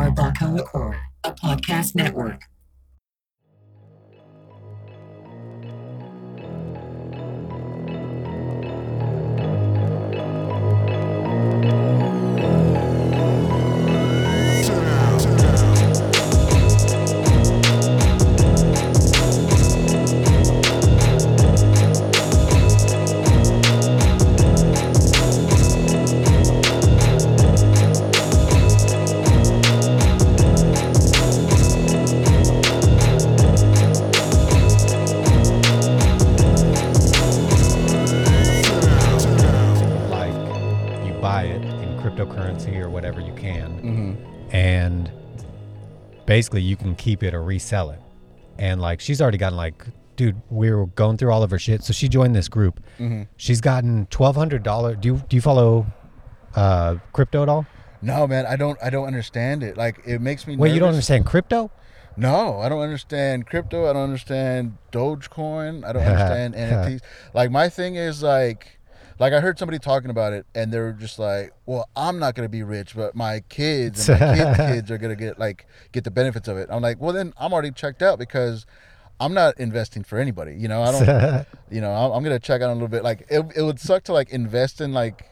Barbacoa Core, a podcast network. Basically you can keep it or resell it and like she's already gotten like dude we were going through all of her shit so she joined this group Mm-hmm. she's gotten $1200 do you do you follow uh crypto at all No, man, I don't. I don't understand it. Like it makes me. wait you don't understand crypto No, I don't understand crypto. I don't understand Dogecoin. I don't understand NFTs. Like my thing is like, like I heard somebody talking about it, and they're just like, "Well, I'm not gonna be rich, but my kids and my kids' kids are gonna get like get the benefits of it." I'm like, "Well, then I'm already checked out because." I'm not investing for anybody, you know. I don't, you know. I'm, I'm gonna check out a little bit. Like, it, it would suck to like invest in like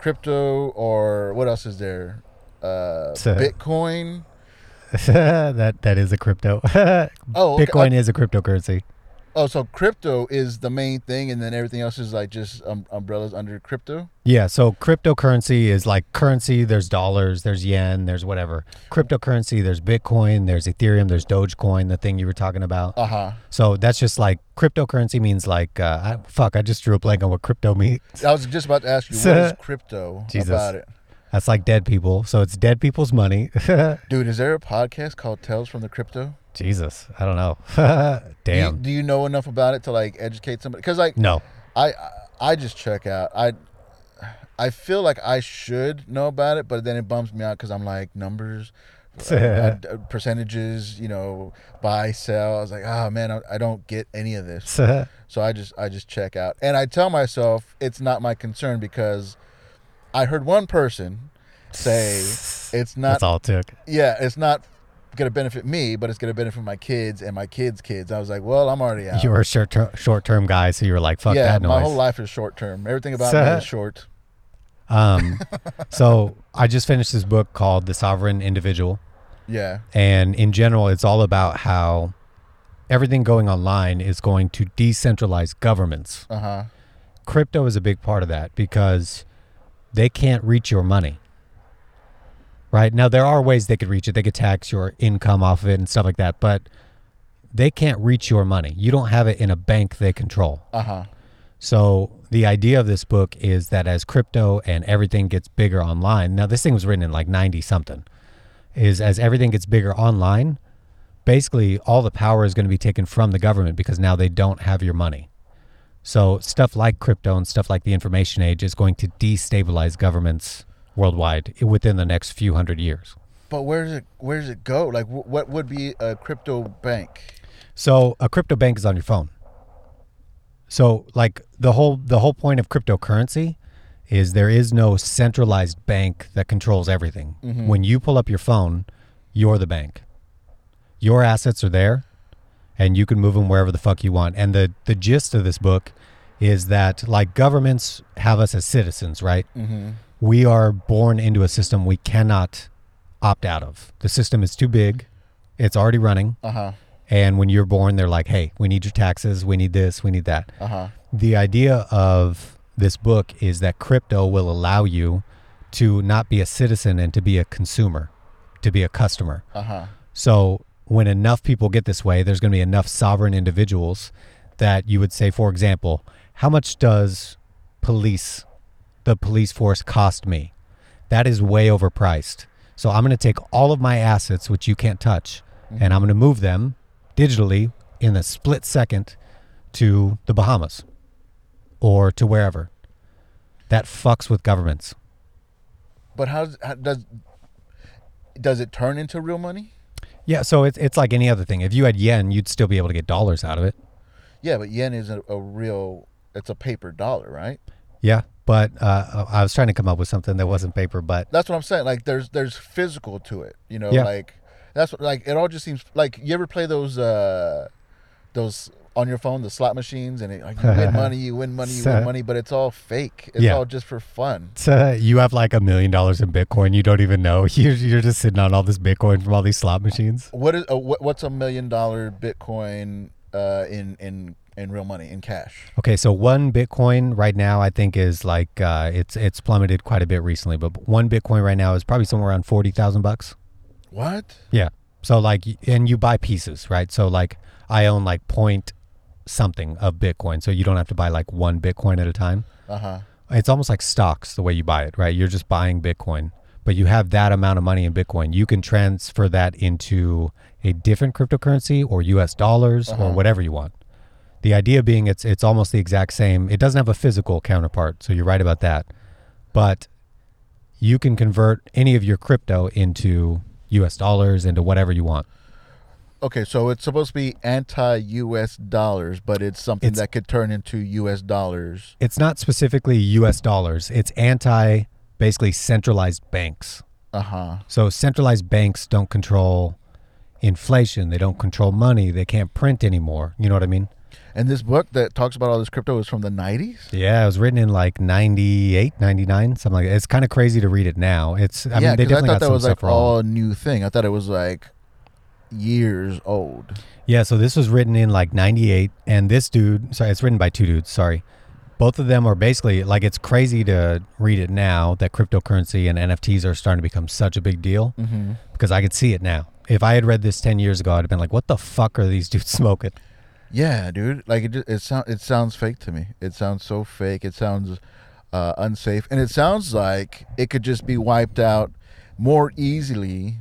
crypto or what else is there? Uh, So- Bitcoin. that that is a crypto Oh, okay. bitcoin is a cryptocurrency Oh, so crypto is the main thing, and then everything else is like just um, umbrellas under crypto. Yeah, so cryptocurrency is like currency. There's dollars, there's yen, there's whatever. Cryptocurrency, there's Bitcoin, there's Ethereum, there's Dogecoin, the thing you were talking about. Uh huh. So that's just like cryptocurrency means like, uh, I, fuck, I just drew a blank on what crypto means. I was just about to ask you what is crypto Jesus. about it, That's like dead people. So it's dead people's money. dude. Is there a podcast called Tales from the Crypto? Jesus, I don't know. Do you, Damn. do you know enough about it to like educate somebody? Because like No. I I- I just check out. I I feel like I should know about it, but then it bumps me out because I'm like numbers. uh, uh, percentages, you know, buy, sell. I was like, oh man, I, I don't get any of this. So I just I just check out, and I tell myself it's not my concern because I heard one person say it's not. That's all it took. Yeah, it's not gonna benefit me, but it's gonna benefit my kids and my kids' kids. I was like, well, I'm already out. You were a short term, short term guy, so you were like, fuck yeah, that noise. my whole life is short term. Everything about me is short. Um, so I just finished this book called The Sovereign Individual. Yeah. And in general, it's all about how everything going online is going to decentralize governments. Uh huh. Crypto is a big part of that because they can't reach your money. Right? Now, there are ways they could reach it. They could tax your income off of it and stuff like that, but they can't reach your money. You don't have it in a bank they control. Uh huh. So the idea of this book is that as crypto and everything gets bigger online, now this thing was written in like 90 something, is as everything gets bigger online, basically all the power is going to be taken from the government because now they don't have your money. So stuff like crypto and stuff like the information age is going to destabilize governments worldwide within the next few hundred years. But where does it where does it go? Like, wh- what would be a crypto bank? So a crypto bank is on your phone. So like the whole the whole point of cryptocurrency is there is no centralized bank that controls everything. When you pull up your phone, you're the bank. Your assets are there and you can move them wherever the fuck you want. And the the gist of this book is that like governments have us as citizens, right? Mm-hmm. We are born into a system we cannot opt out of. The system is too big. It's already running. Uh huh. And when you're born, they're like, hey, we need your taxes, we need this, we need that. Uh huh. The idea of this book is that crypto will allow you to not be a citizen and to be a consumer, to be a customer. Uh huh. So when enough people get this way, there's going to be enough sovereign individuals that you would say, for example, how much does police, the police force cost me? That is way overpriced. So I'm going to take all of my assets, which you can't touch, mm-hmm. and I'm going to move them digitally in a split second to the Bahamas or to wherever. That fucks with governments. But how does, how does does it turn into real money? Yeah, so it's it's like any other thing. If you had yen, you'd still be able to get dollars out of it. Yeah, but yen is a, a real. It's a paper dollar, right? Yeah, But uh, I was trying to come up with something that wasn't paper, but That's what I'm saying. Like there's there's physical to it. You know, Yeah. like that's what like it all just seems like you ever play those uh those on your phone, the slot machines, and it, like you win money, you win money, you So- win money, but it's all fake. It's Yeah. all just for fun. uh, you have like a million dollars in Bitcoin. You don't even know. You're, you're just sitting on all this Bitcoin from all these slot machines. What is uh, what, what's a million dollar Bitcoin uh in in in real money in cash? Okay, so one Bitcoin right now, I think is like uh, it's it's plummeted quite a bit recently, but one Bitcoin right now is probably somewhere around forty thousand bucks. What? Yeah. So like, and you buy pieces, right? So like, I own like point something of Bitcoin, so you don't have to buy like one Bitcoin at a time. Uh huh. It's almost like stocks the way you buy it, right? You're just buying Bitcoin, but you have that amount of money in Bitcoin. You can transfer that into a different cryptocurrency or US dollars Uh-huh. or whatever you want. The idea being it's it's almost the exact same. It doesn't have a physical counterpart, so you're right about that. But you can convert any of your crypto into US dollars into whatever you want. Okay, so it's supposed to be anti-U.S. dollars, but it's something It's- that could turn into U.S. dollars. It's not specifically US dollars. It's anti basically centralized banks. Uh huh. So centralized banks don't control inflation. They don't control money. They can't print anymore. You know what I mean? And this book that talks about all this crypto is from the 90s. Yeah, it was written in like 98, 99, something like that. It's kind of crazy to read it now. It's, I yeah, mean, they 'cause I definitely thought that was like wrong. all new thing. I thought it was like years old. Yeah, so this was written in like 98 and this dude, sorry, it's written by two dudes, sorry. Both of them are basically like it's crazy to read it now that cryptocurrency and NFTs are starting to become such a big deal Mm-hmm. because I could see it now. If I had read this 10 years ago, I'd have been like, what the fuck are these dudes smoking? Yeah, dude. Like it, it sounds it sounds fake to me. It sounds so fake. It sounds uh, unsafe, and it sounds like it could just be wiped out more easily,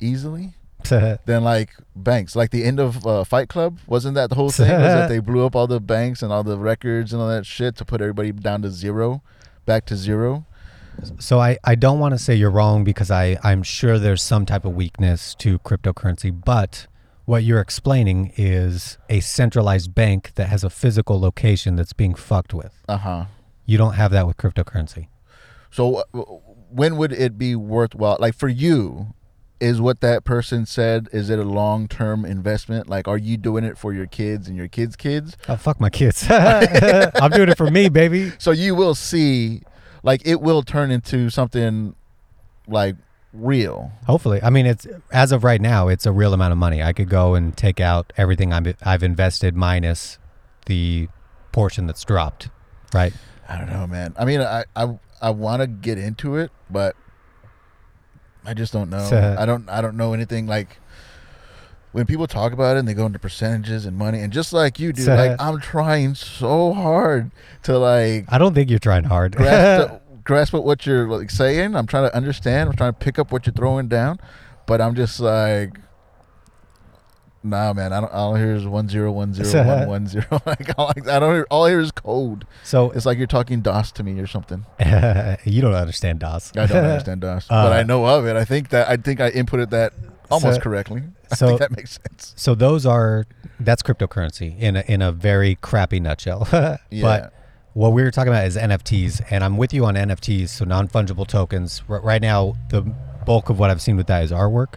easily than like banks. Like the end of uh, Fight Club wasn't that the whole thing? was that they blew up all the banks and all the records and all that shit to put everybody down to zero, back to zero. So I, I don't want to say you're wrong because I, I'm sure there's some type of weakness to cryptocurrency, but what you're explaining is a centralized bank that has a physical location that's being fucked with. Uh huh. You don't have that with cryptocurrency. So uh, when would it be worthwhile? Like for you, is what that person said? Is it a long term investment? Like, are you doing it for your kids and your kids' kids? Oh, fuck my kids. I'm doing it for me, baby. So you will see, like, it will turn into something like real. Hopefully. I mean, it's as of right now, it's a real amount of money. I could go and take out everything I'm, I've invested minus the portion that's dropped, right? I don't know, man. I mean, I I, I want to get into it, but I just don't know. I don't I don't know anything like. When people talk about it and they go into percentages and money, and just like you do, like I'm trying so hard to like I don't think you're trying hard. grasp, the, grasp at what you're like saying. I'm trying to understand. I'm trying to pick up what you're throwing down, but I'm just like, nah, man. I don't. All I hear is one zero one zero one one zero. Like all I, I don't. Hear, all I hear is code. so It's like you're talking DOS to me or something. you don't understand DOS. I don't understand DOS, Uh, but I know of it. I think that I think I inputted that almost So- correctly. I so- think that makes sense. So those are that's cryptocurrency in a, in a very crappy nutshell. Yeah. But what we were talking about is NFTs, and I'm with you on NFTs, so non fungible tokens. R- right now, the bulk of what I've seen with that is artwork.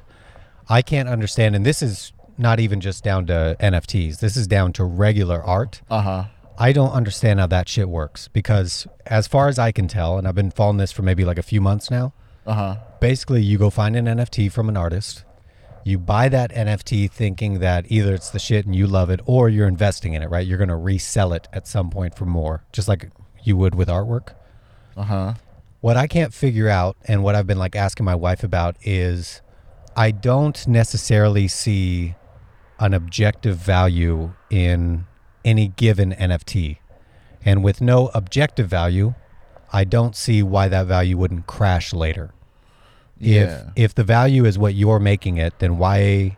I can't understand, and this is not even just down to NFTs. This is down to regular art. Uh huh. I don't understand how that shit works because, as far as I can tell, and I've been following this for maybe like a few months now. Uh huh. basically you go find an NFT from an artist. You buy that NFT thinking that either it's the shit and you love it or you're investing in it, right? You're going to resell it at some point for more, just like you would with artwork. Uh huh. What I can't figure out and what I've been like asking my wife about is I don't necessarily see an objective value in any given NFT. And with no objective value, I don't see why that value wouldn't crash later Yeah. if if the value is what you're making it, then why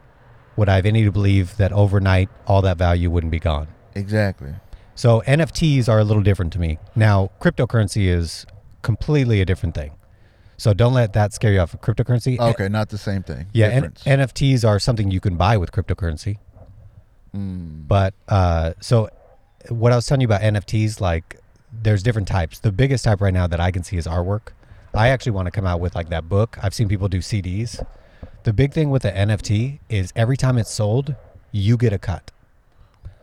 would I have any to believe that overnight all that value wouldn't be gone? Exactly. So NFTs are a little different to me. Now, cryptocurrency is completely a different thing. So don't let that scare you off. Cryptocurrency, Okay, not the same thing. yeah, N- NFTs are something you can buy with cryptocurrency. Mm. But uh, so what I was telling you about NFTs, like there's different types. The biggest type right now that I can see is artwork. I actually want to come out with like that book. I've seen people do CDs. The big thing with the NFT is every time it's sold, you get a cut.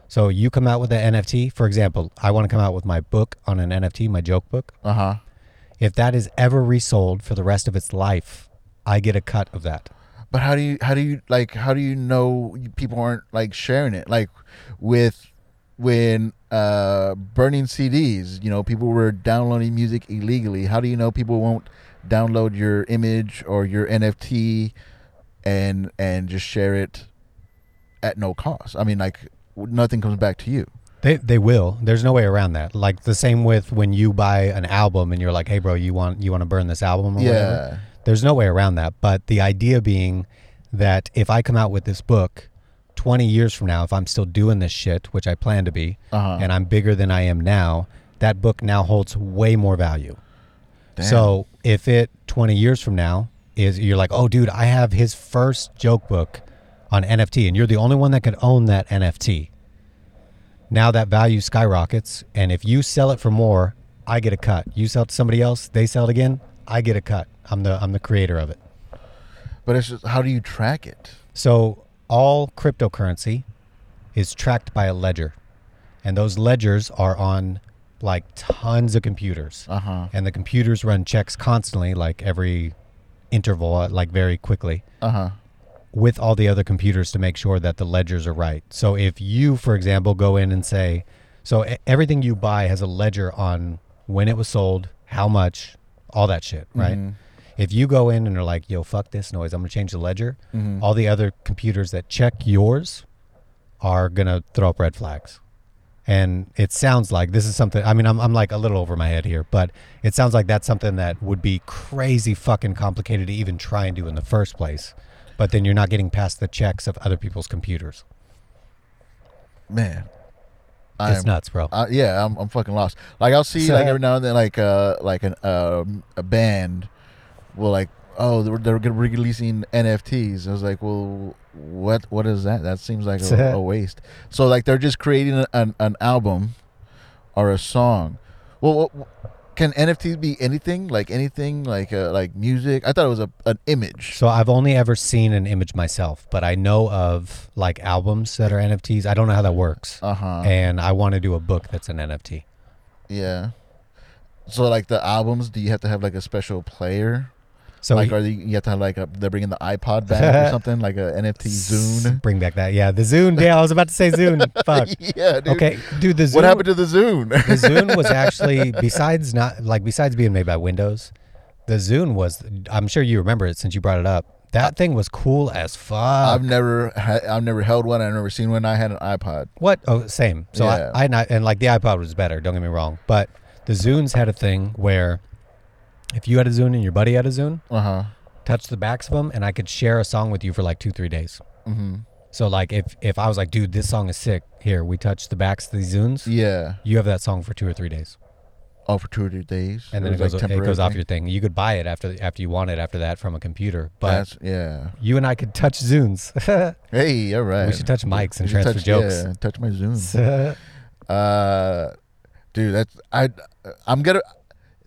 So you come out with an NFT. For example, I want to come out with my book on an NFT, my joke book. Uh huh. If that is ever resold for the rest of its life, I get a cut of that. But how do you how do you like how do you know people aren't like sharing it like with when uh burning CDs you know people were downloading music illegally how do you know people won't download your image or your NFT and and just share it at no cost I mean like nothing comes back to you They they will. There's no way around that. Like the same with when you buy an album and you're like, "Hey bro, you want you want to burn this album or whatever?" There's no way around that. But the idea being that if I come out with this book 20 years from now, if I'm still doing this shit, which I plan to be, Uh-huh. and I'm bigger than I am now, that book now holds way more value. Damn. So if it 20 years from now is you're like, oh, dude, I have his first joke book on NFT, and you're the only one that could own that NFT. Now that value skyrockets, and if you sell it for more, I get a cut. You sell it to somebody else, they sell it again, I get a cut. I'm the I'm the creator of it. but it's just how do you track it So all cryptocurrency is tracked by a ledger, and those ledgers are on like tons of computers, uh huh and the computers run checks constantly, like every interval, uh, like very quickly, uh huh with all the other computers to make sure that the ledgers are right. So if you, for example, go in and say, so everything you buy has a ledger on when it was sold, how much, all that shit, right? Mhm. If you go in and are like, yo, fuck this noise, I'm gonna change the ledger, Mhm. all the other computers that check yours are gonna throw up red flags. And it sounds like this is something I mean, I'm I'm like a little over my head here, but it sounds like that's something that would be crazy fucking complicated to even try and do in the first place. But then you're not getting past the checks of other people's computers. man It's I'm- nuts, bro. Uh, yeah, I'm, I'm fucking lost. Like I'll see So- like every now and then like uh like an um a band will like oh they're they're gonna be releasing NFTs. I was like, well, what what is that? That seems like a, a waste. So like they're just creating an, an an album or a song. Well, what, can NFTs be anything? Like anything? Like uh, like music? I thought it was a an image. So I've only ever seen an image myself, but I know of like albums that are NFTs. I don't know how that works. Uh huh. And I want to do a book that's an NFT. Yeah. So like the albums, do you have to have like a special player? So like, y- are they, you have to have like a, they're bringing the iPod back or something, like a NFT Zune? Bring back that. Yeah, the Zune. Yeah, I was about to say Zune. Fuck. yeah, dude. Okay, dude. The Zune. What happened to the Zune? the Zune was actually besides not like besides being made by Windows, the Zune was. I'm sure you remember it since you brought it up. That thing was cool as fuck. I've never, ha- I've never held one. I've never seen one. I had an iPod. What? Oh, same. So Yeah. I, I not, and like the iPod was better. Don't get me wrong, but the Zunes had a thing where if you had a Zune and your buddy had a Zune, Uh huh. touch the backs of them, and I could share a song with you for like two, three days. hmm So like if if I was like, dude, this song is sick. Here, we touch the backs of these Zunes. Yeah. You have that song for two or three days, Oh, for two or three days, and then it was, goes like, it goes off your thing. You could buy it after after you want it after that from a computer, but That's yeah. you and I could touch Zunes. Hey, all right. we should touch mics and should transfer touch, jokes. Yeah, touch my Zune. Uh, dude, that's I. I'm gonna.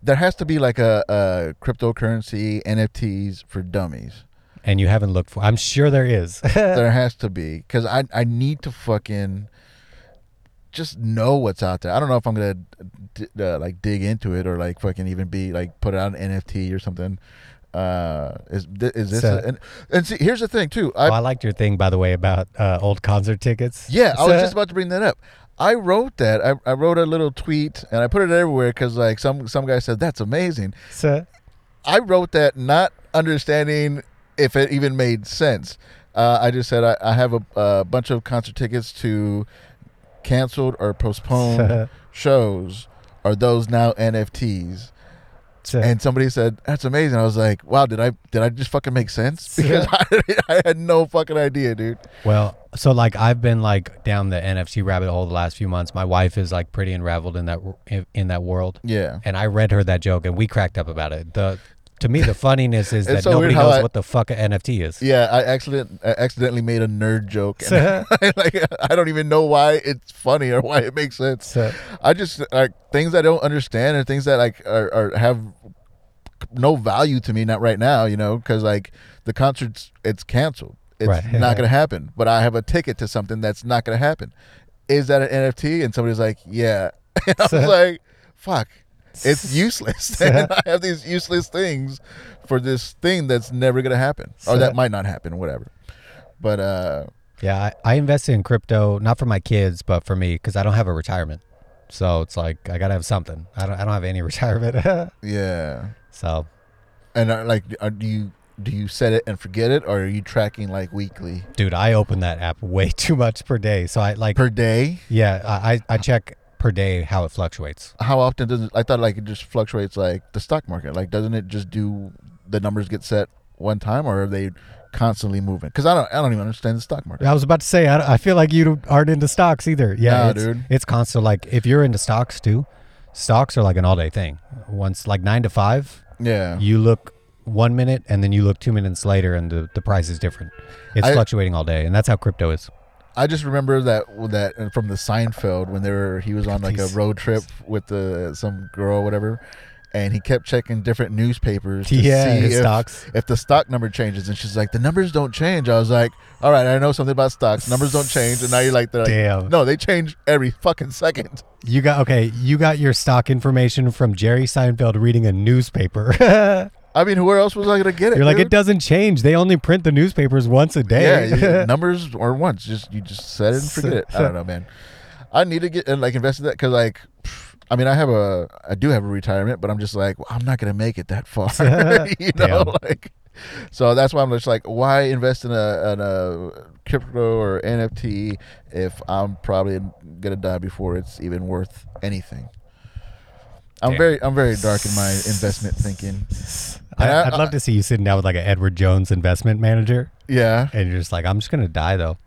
There has to be like a, a cryptocurrency NFTs for dummies. and you haven't looked for. I'm sure there is. there has to be because I I need to fucking just know what's out there. I don't know if I'm gonna d- uh, like dig into it or like fucking even be like put it out an NFT or something. Uh, is is this So- a, and, and see here's the thing too. I oh, I liked your thing by the way about uh, old concert tickets. yeah, I was just about to bring that up. I wrote that. I, I wrote a little tweet and I put it everywhere because like some some guy said that's amazing. So- I wrote that not understanding if it even made sense. Uh, I just said I, I have a, a bunch of concert tickets to canceled or postponed shows. Are those now NFTs? So- And somebody said that's amazing. I was like, wow, did I did I just fucking make sense? Because I, I had no fucking idea, dude. Well, so like I've been like down the NFT rabbit hole the last few months. My wife is like pretty unraveled in that in, in that world, Yeah, and I read her that joke, and we cracked up about it. the to me, the funniness is that so nobody knows I- what the fuck a NFT is. Yeah, I accident I accidentally made a nerd joke. And like I don't even know why it's funny or why it makes sense. I just like things I don't understand and things that like are, are have no value to me not right now, you know, cuz like the concert's it's canceled. It's Right. not going to happen, but I have a ticket to something that's not going to happen. Is that an NFT? And somebody's like, "Yeah." And I was like, "Fuck. It's useless." I have these useless things for this thing that's never going to happen or that might not happen, whatever. But uh Yeah, I, I invested in crypto not for my kids, but for me because I don't have a retirement. So it's like I gotta have something. I don't. I don't have any retirement. yeah. so And uh, like, are, do you do you set it and forget it, or are you tracking like weekly dude, I open that app way too much per day. So I like per day? yeah, I I I check per day how it fluctuates. How often does it? I thought like it just fluctuates like the stock market. Like, doesn't it just do the numbers get set one time, or are they constantly moving? Because I don't I don't even understand the stock market. I was about to say I, I feel like you aren't into stocks either. Yeah, Nah, it's, dude. It's constant. Like if you're into stocks too, stocks are like an all day thing. Once like nine to five, Yeah. you look one minute and then you look two minutes later and the, the price is different. It's I- fluctuating all day, and that's how crypto is. I just remember that that uh, from the Seinfeld when they were he was on like a road trip with the some girl or whatever, and he kept checking different newspapers to Yeah, see if, stocks. if the stock number changes, and she's like, the numbers don't change. I was like, all right, I know something about stocks. Numbers don't change, and now you're like, they're like, Damn. no, they change every fucking second. You got okay. You got your stock information from Jerry Seinfeld reading a newspaper. I mean, where else was I gonna get it? You're like, dude? it doesn't change. They only print the newspapers once a day. Yeah, yeah, numbers or once. Just you just set it and forget it. I don't know, man. I need to get and like invest in that because like, I mean, I have a, I do have a retirement, but I'm just like, well, I'm not gonna make it that far, you know, Damn. like. So that's why I'm just like, why invest in a, in a crypto or NFT if I'm probably gonna die before it's even worth anything. I'm very, I'm very dark in my investment thinking. I, And I- I'd love to see you sitting down with like an Edward Jones investment manager, Yeah, and you're just like, I'm just gonna die though.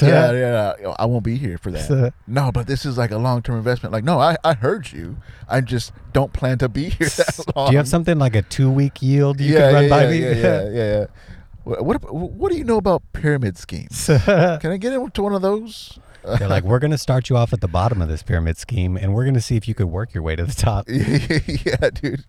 yeah, yeah. I won't be here for that. So- No, but this is like a long term investment. Like, no, I, I heard you. I just don't plan to be here that long. Do you have something like a two week yield you yeah, could run yeah, by yeah, me? Yeah, yeah, yeah, yeah. What, what what do you know about pyramid schemes? Can I get into one of those? They're like, we're gonna start you off at the bottom of this pyramid scheme, and we're gonna see if you could work your way to the top. yeah, dude.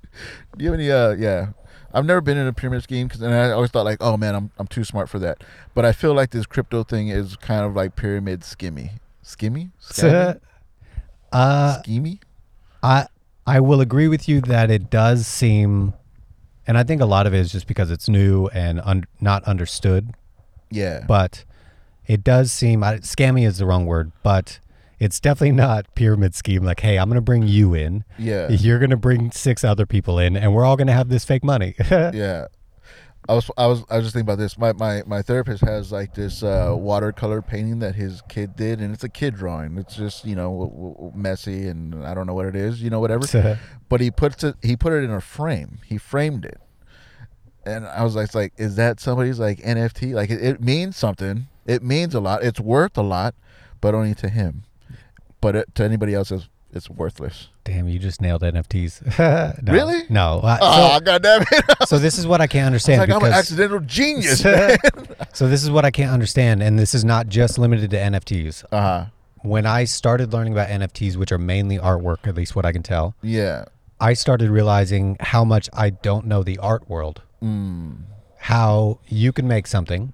Do you have any? Uh, yeah. I've never been in a pyramid scheme because, and I always thought like, oh man, I'm I'm too smart for that. But I feel like this crypto thing is kind of like pyramid skimmy, skimmy, scammy, uh, schemy. I I will agree with you that it does seem, and I think a lot of it is just because it's new and un, not understood. Yeah, But it does seem I, scammy is the wrong word, but it's definitely not pyramid scheme. Like, hey, I'm gonna bring you in. yeah. You're gonna bring six other people in, and we're all gonna have this fake money. yeah i was i was i was just thinking about this my my, my therapist has like this uh, watercolor painting that his kid did and it's a kid drawing it's just you know w- w- messy and i don't know what it is you know whatever but he puts it he put it in a frame he framed it and i was like, it's like is that somebody's like nft like it, it means something it means a lot it's worth a lot but only to him but it, to anybody else it's, it's worthless Damn, you just nailed NFTs. No, Really? No. Uh, oh god damn it so, so this is what I can't I understand was like i'm an accidental genius so this is what I can't understand, and this is not just limited to NFTs. uh-huh When I started learning about NFTs, which are mainly artwork, at least what I can tell, yeah I started realizing how much I don't know the art world. mm. How you can make something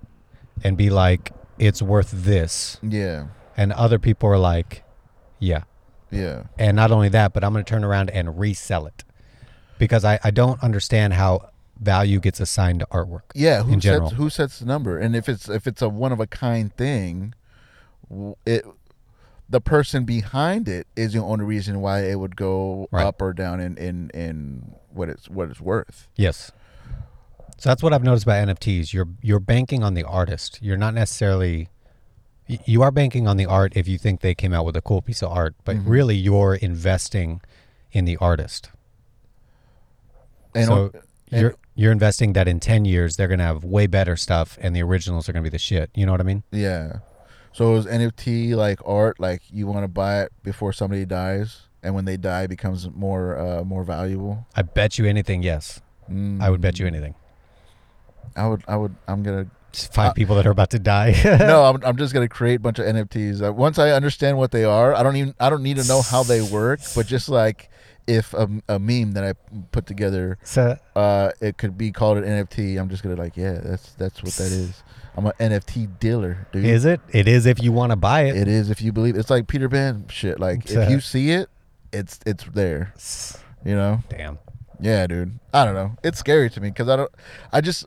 and be like, it's worth this, Yeah, and other people are like, yeah. yeah, And not only that, but I'm going to turn around and resell it because I, I don't understand how value gets assigned to artwork. yeah. Who In general. sets who sets the number? And if it's if it's a one of a kind thing, it the person behind it is the only reason why it would go Right. up or down in in in what it's what it's worth. Yes. So that's what I've noticed about NFTs. You're you're banking on the artist. You're not necessarily you are banking on the art if you think they came out with a cool piece of art, but really you're investing in the artist. And so and- you're you're investing that in 10 years they're going to have way better stuff and the originals are going to be the shit. You know what I mean? yeah. So is NFT like art? Like you want to buy it before somebody dies, and when they die, it becomes more uh, more valuable. I bet you anything yes. I would bet you anything. I would. I would. I'm gonna. Five Uh, people that are about to die. no, I'm, I'm just gonna create a bunch of NFTs. Uh, once I understand what they are, I don't even. I don't need to know how they work, but just like if a, a meme that I put together, So, uh, it could be called an NFT. I'm just gonna like, yeah, that's that's what that is. I'm an NFT dealer, dude. is it? It is if you want to buy it. It is if you believe. It's like Peter Pan shit. Like if you see it, it's it's there. You know. Damn. Yeah, dude. I don't know. It's scary to me because I don't. I just.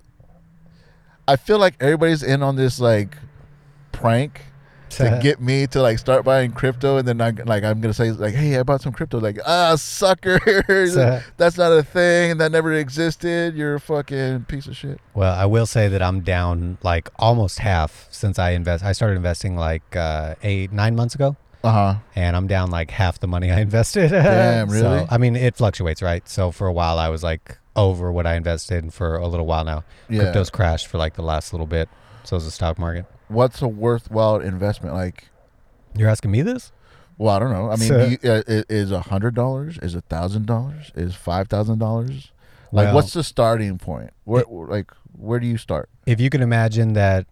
I feel like everybody's in on this like prank to get me to like start buying crypto, and then I like I'm gonna say like, hey, I bought some crypto. Like, ah, sucker, that's not a thing. That never existed. You're a fucking piece of shit. Well, I will say that I'm down like almost half since I invest. I started investing like uh, eight, nine months ago, Uh huh. and I'm down like half the money I invested. Damn, So, really? I mean, it fluctuates, right? So for a while, I was like over what I invested, and for a little while now, Yeah. crypto's crashed for like the last little bit. So is the stock market. What's a worthwhile investment? Like, You're asking me this? well, I don't know. I mean, So- you, uh, is a hundred dollars? Is a thousand dollars? Is five thousand dollars? Like, Well- what's the starting point? Where, like, where do you start? if you can imagine that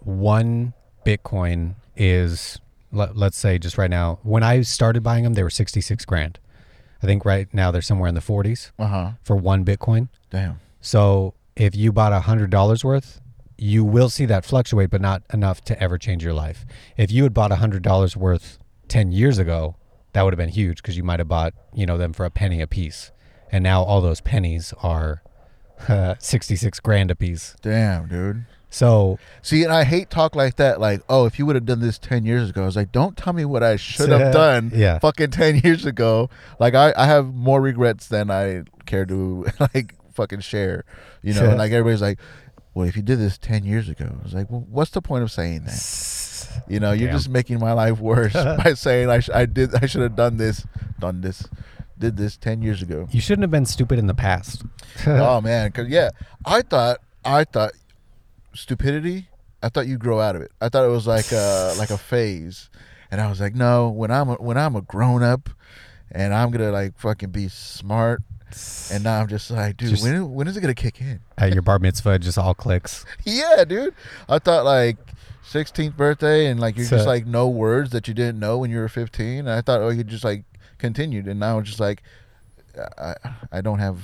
one Bitcoin is, let, let's say just right now, when I started buying them, they were 66 grand. I think right now they're somewhere in the 40s Uh huh. for one Bitcoin. Damn. So if you bought a hundred dollars worth, you will see that fluctuate, but not enough to ever change your life. If you had bought a hundred dollars worth 10 years ago, that would have been huge because you might have bought, you know, them for a penny a piece. And now all those pennies are uh, 66 grand a piece. Damn, dude. So See, and I hate talk like that. Like, oh, if you would have done this ten years ago, I was like, don't tell me what I should have done. Yeah. fucking ten years ago. Like, I, I have more regrets than I care to like fucking share. You know, and like everybody's like, well, if you did this ten years ago, I was like, well, what's the point of saying that? You know, you're just making my life worse by saying I, sh- I did I should have done this, done this, did this ten years ago. you shouldn't have been stupid in the past. oh man, cause yeah, I thought I thought stupidity. I thought you'd grow out of it. I thought it was like a like a phase, and I was like, no, when I'm a, when I'm a grown up, and I'm gonna like fucking be smart. And now I'm just like, dude, Just- when when is it gonna kick in? At your bar mitzvah, just all clicks. Yeah, dude. I thought like 16th birthday, and like you So- just like no words that you didn't know when you were 15. And I thought, oh, you just like continued, and now it's just like, I I don't have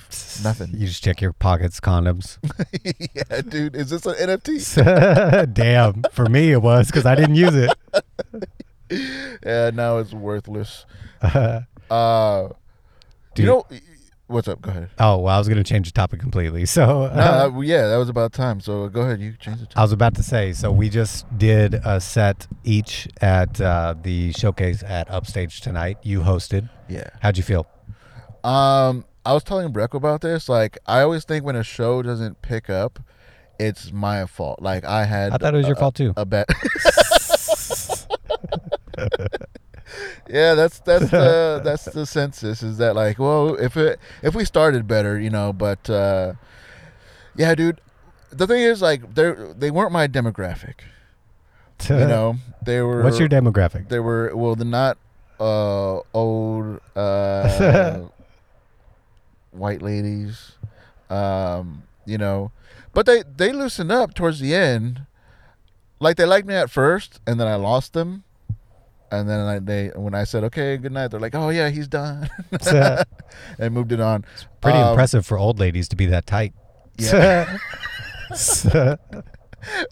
nothing. You just check your pockets, condoms. yeah, dude. Is this an NFT? Damn. For me, it was because I didn't use it. yeah, now it's worthless. oh, Uh, Dude. you know, what's up? Go ahead. Oh, well, I was going to change the topic completely. So, No, that- yeah, that was about time. So go ahead. You change the I was about to say, so we just did a set each at uh, the showcase at Upstage tonight. You hosted. Yeah. How'd you feel? Um, I was telling Breck about this. Like, I always think when a show doesn't pick up, it's my fault. Like, I had. I thought it was your fault too. A bet. yeah, that's that's the that's the census. Is that like, well, if it if we started better, you know, but uh, yeah, dude. The thing is, like, they they weren't my demographic. You know, they were. What's your demographic? They were well, they're not uh, old uh, white ladies, um, you know, but they they loosened up towards the end. Like they liked me at first, and then I lost them, and then I, they when I said okay, good night, they're like, oh yeah, he's done, and moved it on. Pretty Um, impressive for old ladies to be that tight. Yeah.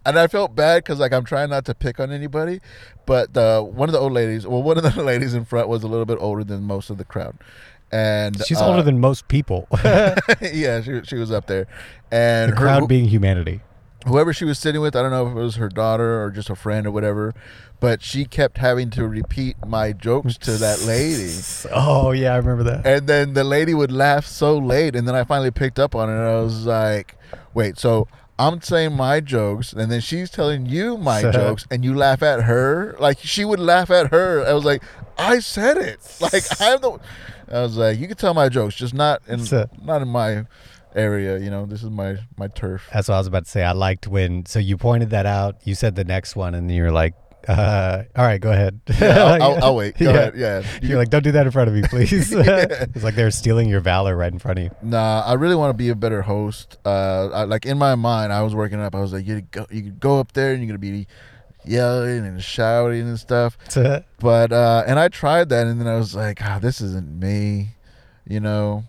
and I felt bad because like I'm trying not to pick on anybody, but the one of the old ladies, well, one of the ladies in front was a little bit older than most of the crowd, and She's uh, older than most people. yeah, she she was up there, and her, crowd being humanity. whoever she was sitting with, I don't know if it was her daughter or just a friend or whatever, but she kept having to repeat my jokes to that lady. Oh yeah, I remember that. And then the lady would laugh so late, and then I finally picked up on it. And I was like, "Wait, so I'm saying my jokes, and then she's telling you my jokes, and you laugh at her? Like she would laugh at her." I was like, "I said it. Like I'm the." I was like, "You can tell my jokes, just not in So- not in my area. You know, this is my my turf." That's what I was about to say. I liked when so you pointed that out. You said the next one, and you're like, Uh, all right, go ahead. I'll, I'll, I'll wait. Go Yeah. ahead. Yeah. You- You're like, don't do that in front of me, please. it's like they're stealing your valor right in front of you. Nah, I really want to be a better host. Uh, I, like in my mind, I was working up. I was like, you go, you could go up there and you're gonna be yelling and shouting and stuff. But uh, and I tried that, and then I was like, ah, this isn't me, you know.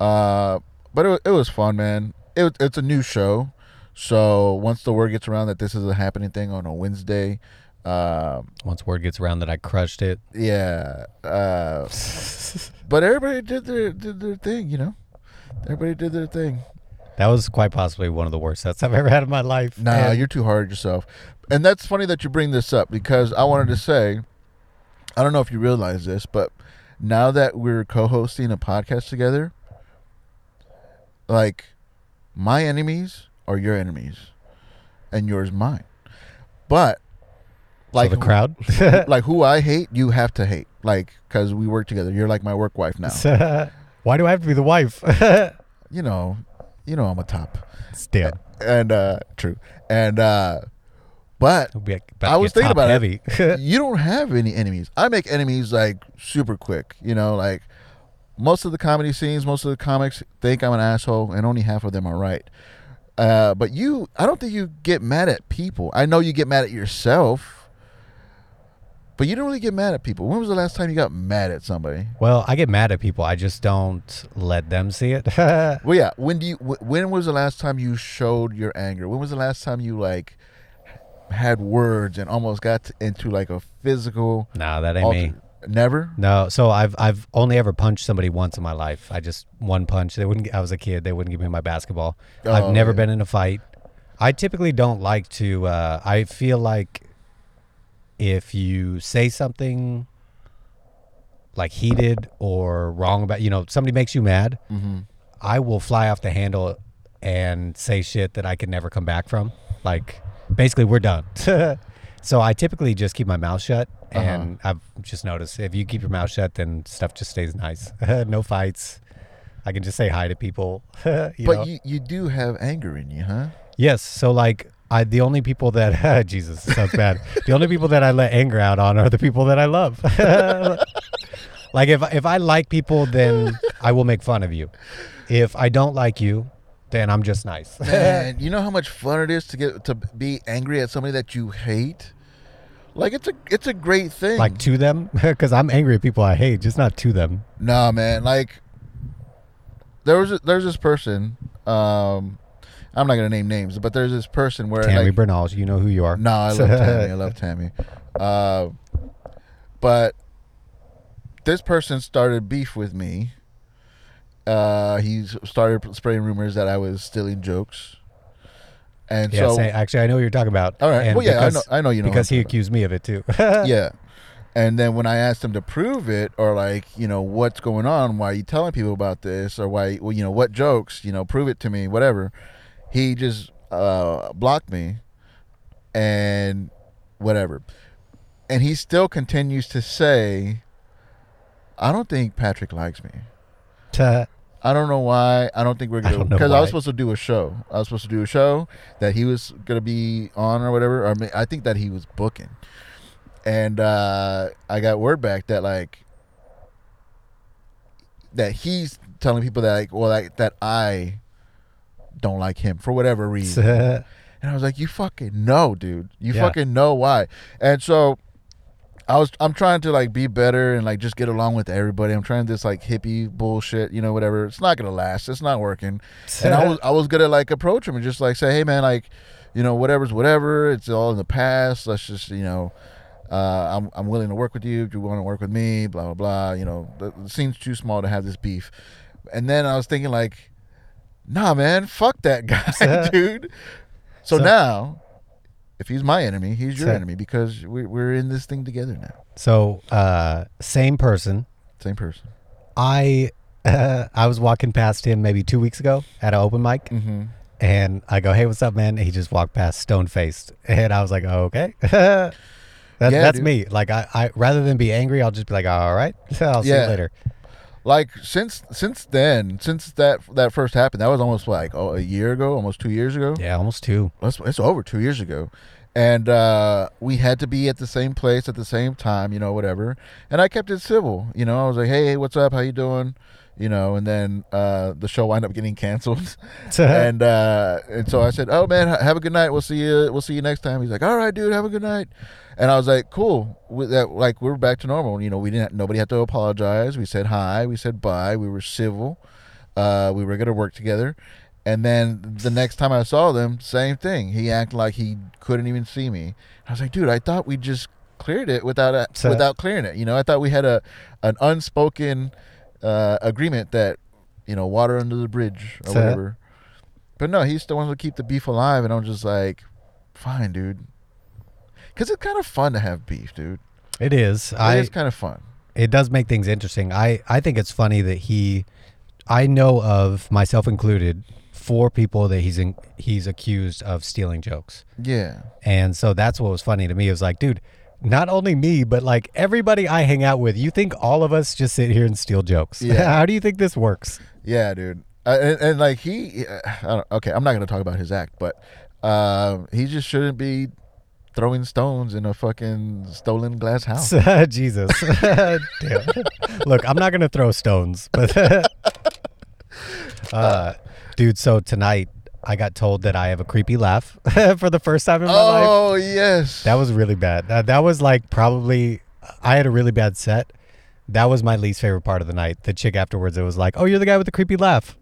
Uh, but it, it was fun, man. It, it's a new show, so once the word gets around that this is a happening thing on a Wednesday, um, Once word gets around that I crushed it, yeah. Uh, but everybody did their did their thing, you know. Everybody did their thing. that was quite possibly one of the worst sets I've ever had in my life. Nah, And- you're too hard on yourself. And that's funny that you bring this up because I wanted to say, I don't know if you realize this, but now that we're co-hosting a podcast together, like my enemies are your enemies, and yours mine. But like so the crowd. like who I hate, you have to hate, like because we work together. You're like my work wife now. Why do I have to be the wife? You know, you know I'm a top, Still, and uh true, and uh but be like about I was thinking about heavy. it. you don't have any enemies. I make enemies like super quick. You know, like most of the comedy scenes, most of the comics think I'm an asshole, and only half of them are right. Uh, but you, I don't think you get mad at people. I know you get mad at yourself, but you don't really get mad at people. When was the last time you got mad at somebody? well, I get mad at people. I just don't let them see it. Well, yeah. When do you? When was the last time you showed your anger? When was the last time you like had words and almost got to, into like a physical? nah, that ain't me. Never. No, so I've I've only ever punched somebody once in my life. I just one punch. They wouldn't. I was a kid. They wouldn't give me my basketball. Oh, I've never yeah. been in a fight. I typically don't like to. Uh, I feel like if you say something like heated or wrong about, you know, somebody makes you mad, Mm-hmm. I will fly off the handle and say shit that I can never come back from. Like, basically, we're done. so I typically just keep my mouth shut, Uh-huh. and I've just noticed if you keep your mouth shut, then stuff just stays nice. no fights. I can just say hi to people. you But know? you, you do have anger in you, huh? yes. So like, I the only people that Jesus this sounds bad. the only people that I let anger out on are the people that I love. like if if I like people, then I will make fun of you. If I don't like you, then I'm just nice. Man, you know how much fun it is to get to be angry at somebody that you hate. Like it's a it's a great thing. like to them, because I'm angry at people I hate, just not to them. nah, man. Like there was a, there's this person. Um, I'm not gonna name names, but there's this person where Tammy like, Bernal, you know who you are. No, I love Tammy. I love Tammy. Uh, but this person started beef with me. Uh, he started spreading rumors that I was stealing jokes, and Yeah, so say, actually, I know what you're talking about. all right. And Well, yeah, I know. because- I know you know because he accused me of it too. yeah. And then when I asked him to prove it, or like, you know, what's going on? Why are you telling people about this? Or why, well, you know, what jokes? You know, prove it to me. Whatever. He just uh, blocked me, and whatever. And he still continues to say, "I don't think Patrick likes me. I don't know why. I don't think we're gonna because I was supposed to do a show. I was supposed to do a show that he was gonna be on or whatever. I, mean, I think that he was booking, and uh, I got word back that like that he's telling people that like well like, that I don't like him for whatever reason. And I was like, you fucking know, dude. You Yeah. fucking know why. And so I was I'm trying to like be better and like just get along with everybody. I'm trying this like hippie bullshit, you know, whatever. It's not gonna last. It's not working. And I was I was gonna like approach him and just like say, Hey man, like, you know, whatever's whatever, it's all in the past. Let's just, you know, uh, I'm I'm willing to work with you if you want to work with me, blah blah blah. You know, the scene's too small to have this beef. And then I was thinking like, nah man, fuck that guy, dude. So, So- now, if he's my enemy, he's your So- enemy because we, we're in this thing together now. so, uh, same person. Same person. I uh, I was walking past him maybe two weeks ago at an open mic, Mm-hmm. and I go, "Hey, what's up, man?" And he just walked past, stone faced, and I was like, oh, "Okay." that, Yeah, that's dude. me. Like I, I rather than be angry, I'll just be like, "All right, I'll see Yeah. you later." Like since since then, since that that first happened, that was almost like oh, a year ago, almost two years ago. Yeah, almost two. It's, it's over two years ago, and uh, we had to be at the same place at the same time, you know, whatever. And I kept it civil, you know. I was like, "Hey, what's up? How you doing?" You know, and then uh, the show wound up getting canceled, and uh, and so I said, "Oh man, have a good night. We'll see you. We'll see you next time." He's like, "All right, dude, have a good night." And I was like, "Cool." With that, like we're back to normal. You know, we didn't. Nobody had to apologize. We said hi. We said bye. We were civil. Uh, we were gonna work together. And then the next time I saw them, same thing. He acted like he couldn't even see me. I was like, dude, I thought we just cleared it without a, without clearing it. You know, I thought we had a an unspoken uh, agreement that you know water under the bridge or whatever. But no, he still wanted to keep the beef alive, and I'm just like, fine, dude. Because it's kind of fun to have beef, dude. it is. It I is kind of fun. it does make things interesting. I I think it's funny that he, I know of myself included, four people that he's in, he's accused of stealing jokes, Yeah. and so that's what was funny to me. It was like, dude. Not only me, but like everybody I hang out with, you think all of us just sit here and steal jokes? Yeah. How do you think this works? Yeah, dude. Uh, and, and like he, I don't, okay, I'm not gonna talk about his act, but uh, he just shouldn't be throwing stones in a fucking stolen glass house. Jesus. Look, I'm not going to throw stones, but uh, dude, so tonight I got told that I have a creepy laugh for the first time in my life. Oh yes, That was really bad. That, that was like probably I had a really bad set. That was my least favorite part of the night. The chick afterwards it was like, "Oh, you're the guy with the creepy laugh."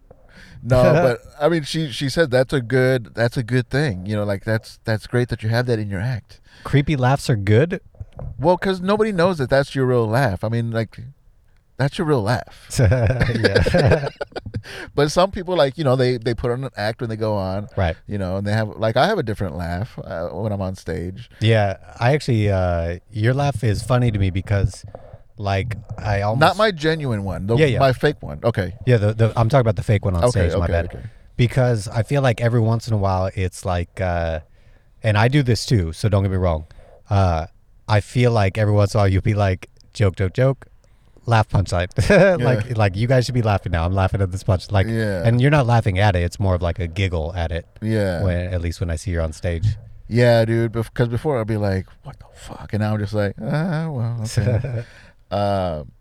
no, but I mean, she she said that's a good that's a good thing. You know, like that's that's great that you have that in your act. Creepy laughs are good. Well, because nobody knows that that's your real laugh. I mean, like that's your real laugh. But some people, like you know, they they put on an act when they go on. right. You know, and they have like I have a different laugh uh, when I'm on stage. Yeah, I actually uh your laugh is funny to me because like I almost Not my genuine one. The, Yeah, yeah. My fake one. Okay. Yeah, the, the I'm talking about the fake one on Okay, stage. my okay, bad. okay. Because I feel like every once in a while it's like, uh, and I do this too. So don't get me wrong. Uh, I feel like every once in a while you'll be like joke, joke, joke, laugh punchline. like Yeah. like you guys should be laughing now. I'm laughing at this punch. Like, Yeah. and you're not laughing at it. It's more of like a giggle at it. Yeah. When at least when I see you on stage. Yeah, dude. Because before I'd be like, "What the fuck," and now I'm just like, "Ah, well." Okay. uh,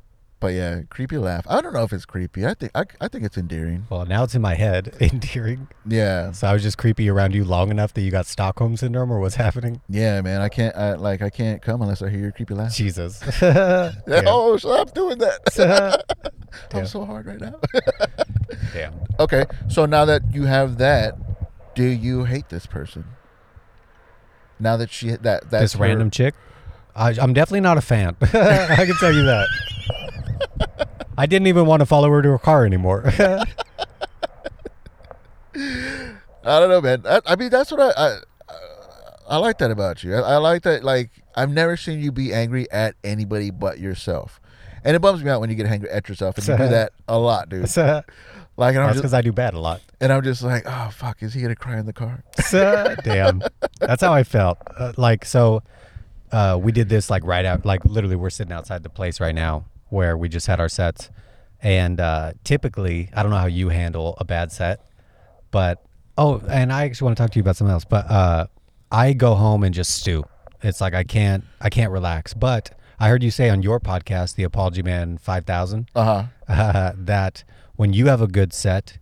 but yeah, creepy laugh. I don't know if it's creepy. I think I, I think it's endearing. well, now it's in my head, endearing. Yeah. So I was just creepy around you long enough that you got Stockholm syndrome, or what's happening? Yeah, man. I can't. I, like I can't come unless I hear your creepy laugh. Jesus. Oh, stop doing that. I'm so hard right now. Damn. okay, so now that you have that, do you hate this person? Now that she that that's this her- random chick. I, I'm definitely not a fan. I can tell you that. I didn't even want to follow her to her car anymore. I don't know, man. I, I mean, that's what I, I I like that about you. I, I like that. Like I've never seen you be angry at anybody but yourself, and it bums me out when you get angry at yourself, and you do that a lot, dude. Like, and that's because I do bad a lot. and I'm just like, oh fuck, is he gonna cry in the car? Damn. That's how I felt. Uh, like so, uh, we did this like right out. Like literally, we're sitting outside the place right now where we just had our sets, and uh, typically, I don't know how you handle a bad set, but oh, and I actually want to talk to you about something else. But uh, I go home and just stew. It's like I can't, I can't relax. But I heard you say on your podcast, the Apology Man Five Thousand, Uh huh. uh, that when you have a good set,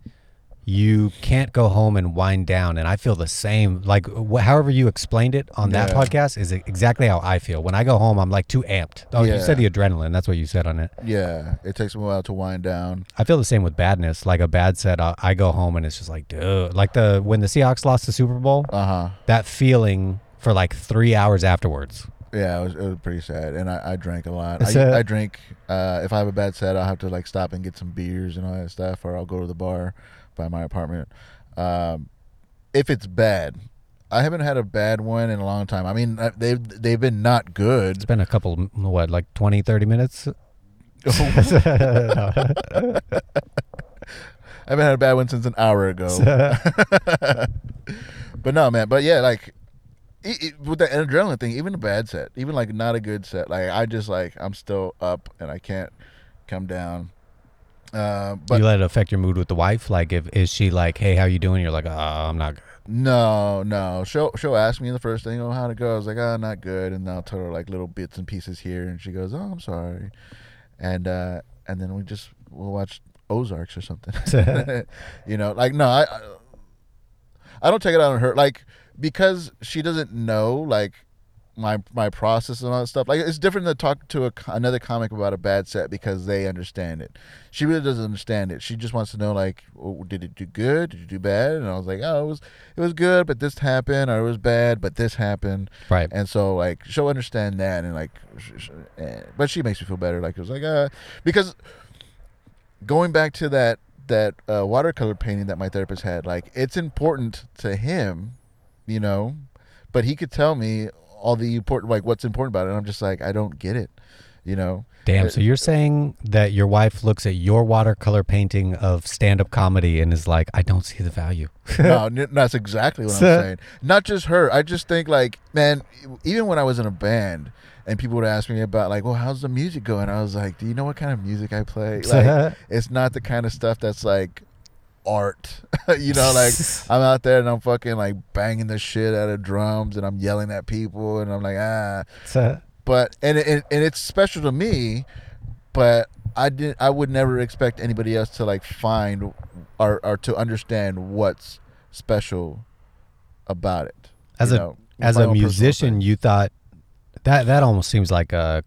you can't go home and wind down. And I feel the same. Like wh- however you explained it on that Yeah. podcast is exactly how I feel. When I go home, I'm like too amped. Oh, you said the adrenaline. That's what you said on it. Yeah, it takes me a while to wind down. I feel the same with badness. Like a bad set, I, I go home and it's just like, dude. Like the when the Seahawks lost the Super Bowl, Uh huh. that feeling for like three hours afterwards. Yeah, it was, it was pretty sad, and I, I drank a lot. It's, I, uh, I drink. Uh, if I have a bad set, I'll have to like stop and get some beers and all that stuff, or I'll go to the bar by my apartment. Um, if it's bad, I haven't had a bad one in a long time. I mean, uh, they've they've been not good. It's been a couple, what, like 20, 30 minutes? I haven't had a bad one since an hour ago. but no, man. But yeah, like e- e- with the adrenaline thing, even a bad set, even like not a good set, like I just like I'm still up and I can't come down. Uh, but you let it affect your mood with the wife? Like, if is she like, "Hey, how you doing?" You're like, "Oh, I'm not good." No, no. She'll she'll ask me the first thing, oh, how'd it go? I was like, oh, not good, and I'll tell her like little bits and pieces here, and she goes, oh, I'm sorry, and uh, and then we just we'll watch Ozarks or something. you know, like no, I, I I don't take it out on her, like because she doesn't know like my my process and all that stuff. Like it's different to talk to a, another comic about a bad set because they understand it. She really doesn't understand it. She just wants to know like, oh, did it do good? Did you do bad? And I was like, oh, it was it was good, but this happened, or it was bad, but this happened. Right. And so like she'll understand that, and like, eh, but she makes me feel better. Like it was like uh because going back to that that uh, watercolor painting that my therapist had, like it's important to him, you know, but he could tell me all the important like what's important about it. And I'm just like I don't get it, you know. Damn. Uh, So you're saying that your wife looks at your watercolor painting of stand-up comedy and is like, I don't see the value. no, n- that's exactly what I'm saying. Not just her. I just think like, man, even when I was in a band and people would ask me about like, well, how's the music going? I was like, do you know what kind of music I play? Like, it's not the kind of stuff that's like art. you know, like I'm out there and I'm fucking like banging the shit out of drums and I'm yelling at people and I'm like, ah. So- But and it, and it's special to me, but I didn't. I would never expect anybody else to like find or or to understand what's special about it. as you a know, as a musician, you thought that that almost seems like a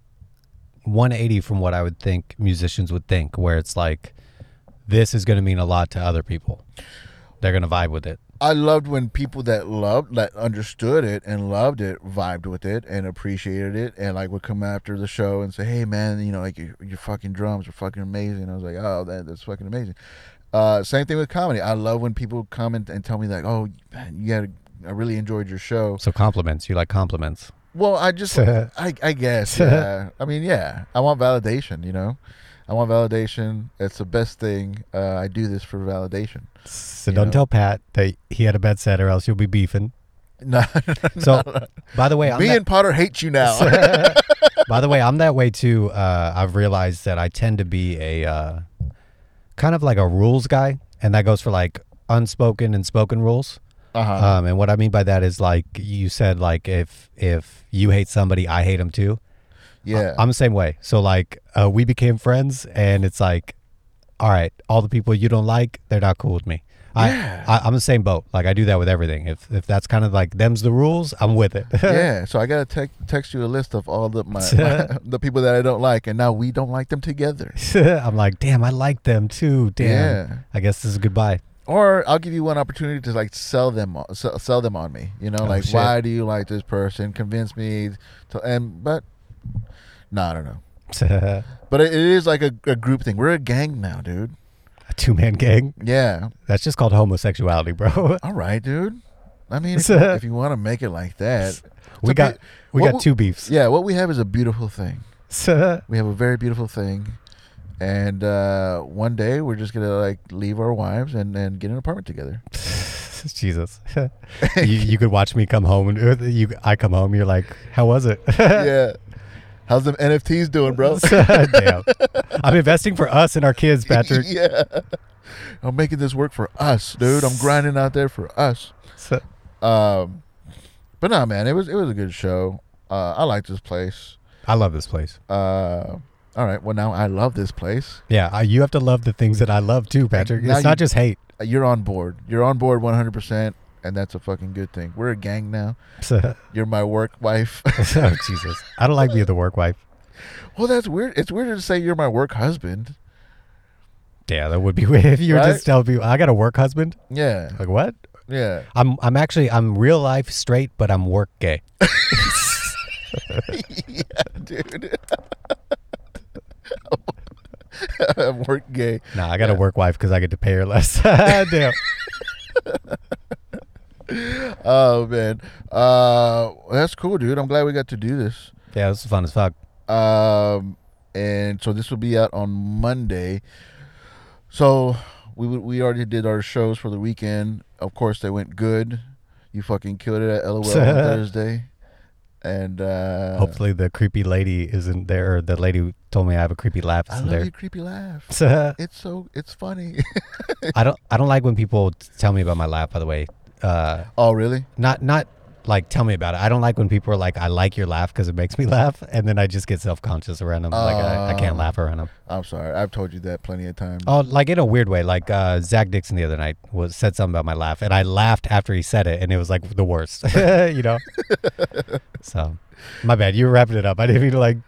180 from what I would think musicians would think, where it's like this is going to mean a lot to other people. They're going to vibe with it. I loved when people that loved that understood it and loved it vibed with it and appreciated it and like would come after the show and say, "Hey man, you know like your, your fucking drums are fucking amazing." I was like, "Oh, that, that's fucking amazing." Uh, same thing with comedy. I love when people come and, and tell me like, "Oh, man, you got I really enjoyed your show." So compliments, you like compliments. Well, I just I I guess yeah. I mean, yeah. I want validation, you know. I want validation. It's the best thing. Uh, I do this for validation. So don't know. tell Pat that he had a bad set, or else you'll be beefing. No, So, by the way, I'm me that, and Potter hate you now. by the way, I'm that way too. Uh, I've realized that I tend to be a uh, kind of like a rules guy, and that goes for like unspoken and spoken rules. uh-huh. Um, and what I mean by that is like you said, like if if you hate somebody, I hate them too. Yeah. I'm the same way. So like uh, we became friends, and it's like, all right, all the people you don't like, they're not cool with me. Yeah. I, I I'm the same boat. Like I do that with everything. If if that's kind of like them's the rules, I'm with it. yeah, so I gotta te- text you a list of all the my, my- the people that I don't like, and now we don't like them together. I'm like, damn, I like them too. Damn. Yeah. I guess this is goodbye. Or I'll give you one opportunity to like sell them, sell, sell them on me. You know, Oh, like shit. why do you like this person? Convince me to, and but no, I don't know. But it, it is like a, a group thing. We're a gang now, dude. A two man gang. Yeah. That's just called homosexuality, bro. All right, dude. I mean, if, you- if you want to make it like that, we got bit- we got w- two beefs. yeah. What we have is a beautiful thing. We have a very beautiful thing, and uh, one day we're just gonna like leave our wives and and get an apartment together. Jesus. you, you could watch me come home and uh, you I come home, you're like, how was it? yeah. How's them NFTs doing, bro? Damn. I'm investing for us and our kids, Patrick. yeah. I'm making this work for us, dude. I'm grinding out there for us. Um, but no, man, it was it was a good show. Uh, I like this place. I love this place. Uh, all right. Well, now I love this place. Yeah, I, you have to love the things that I love too, Patrick. Now It's not you- just hate. You're on board. You're on board 100, percent and that's a fucking good thing. We're a gang now. You're my work wife. oh Jesus. I don't like being the work wife. well, that's weird. It's weird to say you're my work husband. Yeah, that would be weird if you were Right? just telling people I got a work husband. Yeah. Like what? Yeah. I'm I'm actually I'm real life straight, but I'm work gay. yeah, dude. I'm work gay. Nah, I got a work wife because I get to pay her less. Damn. Oh man. Uh, that's cool, dude. I'm glad we got to do this. Yeah, this is fun as fuck. Um, and so this will be out on Monday. So we we already did our shows for the weekend. Of course, they went good. You fucking killed it at LOL on Thursday, and uh, Hopefully the creepy lady isn't there. Or the lady who told me I have a creepy laugh I love there. your creepy laugh. It's so it's funny. I don't I don't like when people tell me about my laugh. By the way, Uh, Oh, really? not not like tell me about it. I don't like when people are like, I like your laugh because it makes me laugh, and then I just get self conscious around them. like I, I can't Oh. laugh around them. I'm sorry. I've told you that plenty of times. Oh, like in a weird way. Like uh, Zach Dixon the other night was said something about my laugh, and I laughed after he said it, and it was like the worst. you know. so, my bad. You were wrapping it up. I didn't mean to like.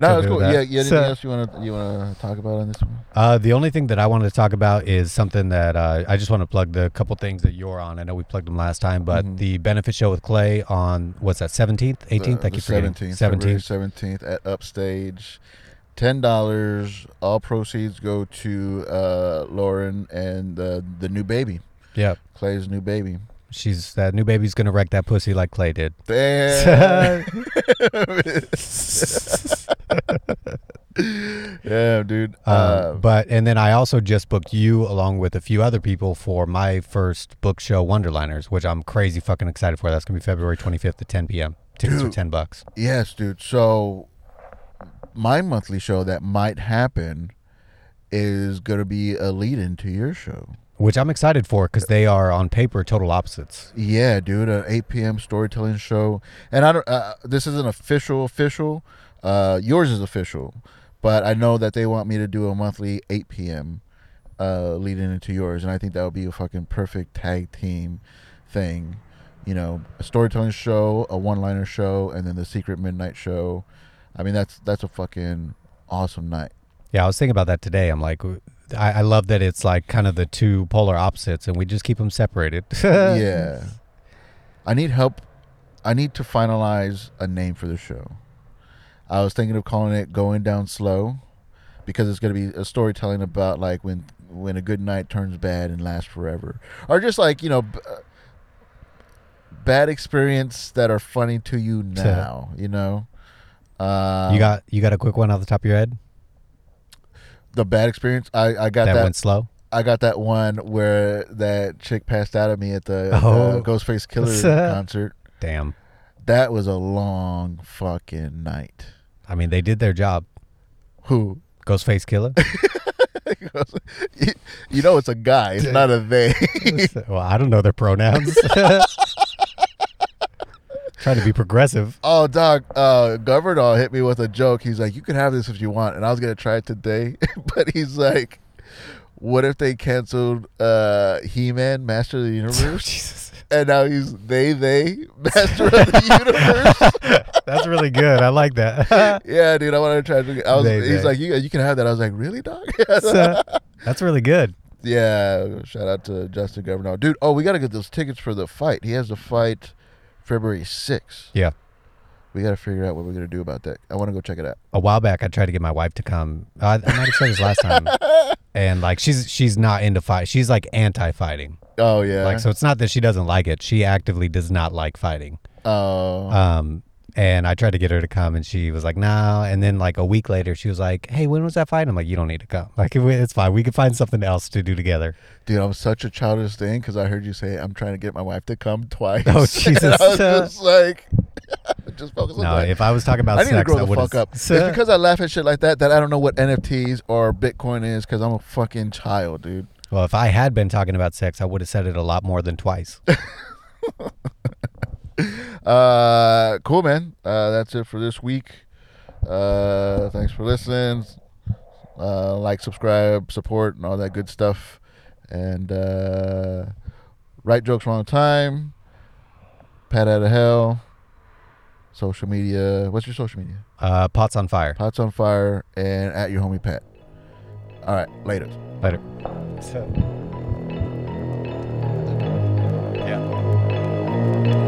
No, jump it's cool. that. Yeah, yeah. Anything So- else you want to you want to talk about on this one? Uh, the only thing that I wanted to talk about is something that uh, I just want to plug the couple things that you're on. I know we plugged them last time, but Mhm. the benefit show with Clay on what's that, 17th, 18th? I keep forgetting. 17th, seventeenth at Upstage. Ten dollars. All proceeds go to uh, Lauren and the the new baby, Yeah, Clay's new baby. she's that new baby's gonna wreck that pussy like Clay did. Damn. yeah, dude. Uh, Uh, but and then I also just booked you along with a few other people for my first book show, Wonderliners, which I'm crazy fucking excited for. That's gonna be February 25th at 10 p.m. Tickets are 10 bucks. yes, dude. So my monthly show that might happen is gonna be a lead into your show. Which I'm excited for because they are on paper total opposites. Yeah, dude, an 8 p.m. storytelling show, and I don't. Uh, this isn't official, official. Uh, yours is official, but I know that they want me to do a monthly 8 p.m. Uh, leading into yours, and I think that would be a fucking perfect tag team thing. You know, a storytelling show, a one-liner show, and then the secret midnight show. I mean, that's that's a fucking awesome night. Yeah, I was thinking about that today. I'm like, I, I love that it's like kind of the two polar opposites, and we just keep them separated. yeah. I need help. I need to finalize a name for the show. I was thinking of calling it "Going Down Slow," because it's going to be a storytelling about like when when a good night turns bad and lasts forever, or just like you know, b- uh, bad experience that are funny to you now. You know, uh, you got you got a quick one off the top of your head the bad experience. I I got that, that. went slow. I got that one where that chick passed out at me at the, Oh. the Ghostface Killah concert. Damn. That was a long fucking night. I mean, they did their job. Who? Ghostface Killah. you, know it's a guy, it's not a they. well, I don't know their pronouns. Trying to be progressive. oh, dog. Uh, Governor hit me with a joke. He's like, "You can have this if you want," and I was gonna try it today, but he's like, "What if they canceled uh, He-Man, Master of the Universe, Jesus. And now he's they they Master of the Universe?" That's really good. I like that. yeah, dude. I wanted to try to. I was. They, he's they. like, "You you can have that." I was like, "Really, dog?" So, uh, that's really good. Yeah, shout out to Justin Governor. Dude, oh, we got to get those tickets for the fight. He has the fight February 6th. Yeah. We got to figure out what we're going to do about that. I want to go check it out. A while back, I tried to get my wife to come. I, I might have said this last time, and like she's she's not into fight. She's like anti-fighting. Oh, yeah. Like so, it's not that she doesn't like it. She actively does not like fighting. Oh. Um, and I tried to get her to come, and she was like, "No." And then like a week later, she was like, "Hey, when was that fight?" I'm like, "You don't need to come. Like, it's fine. We can find something else to do together." Dude, I'm such a childish thing because I heard you say I'm trying to get my wife to come twice. Oh, And Jesus. I was just like, just focus on No, that. if I was talking about I need to grow I the fuck up. It's because I laugh at shit like that that I don't know what NFTs or Bitcoin is because I'm a fucking child, dude. Well, if I had been talking about sex, I would have said it a lot more than twice. Uh, cool, man. Uh, that's it for this week. Uh, thanks for listening. Uh, like, subscribe, support, and all that good stuff. And uh, Write Jokes wrong time. Pat out of hell. Social media. What's your social media? Uh, pots on fire. Pots on fire and at your homie Pat. All right, later. Later. So, yeah.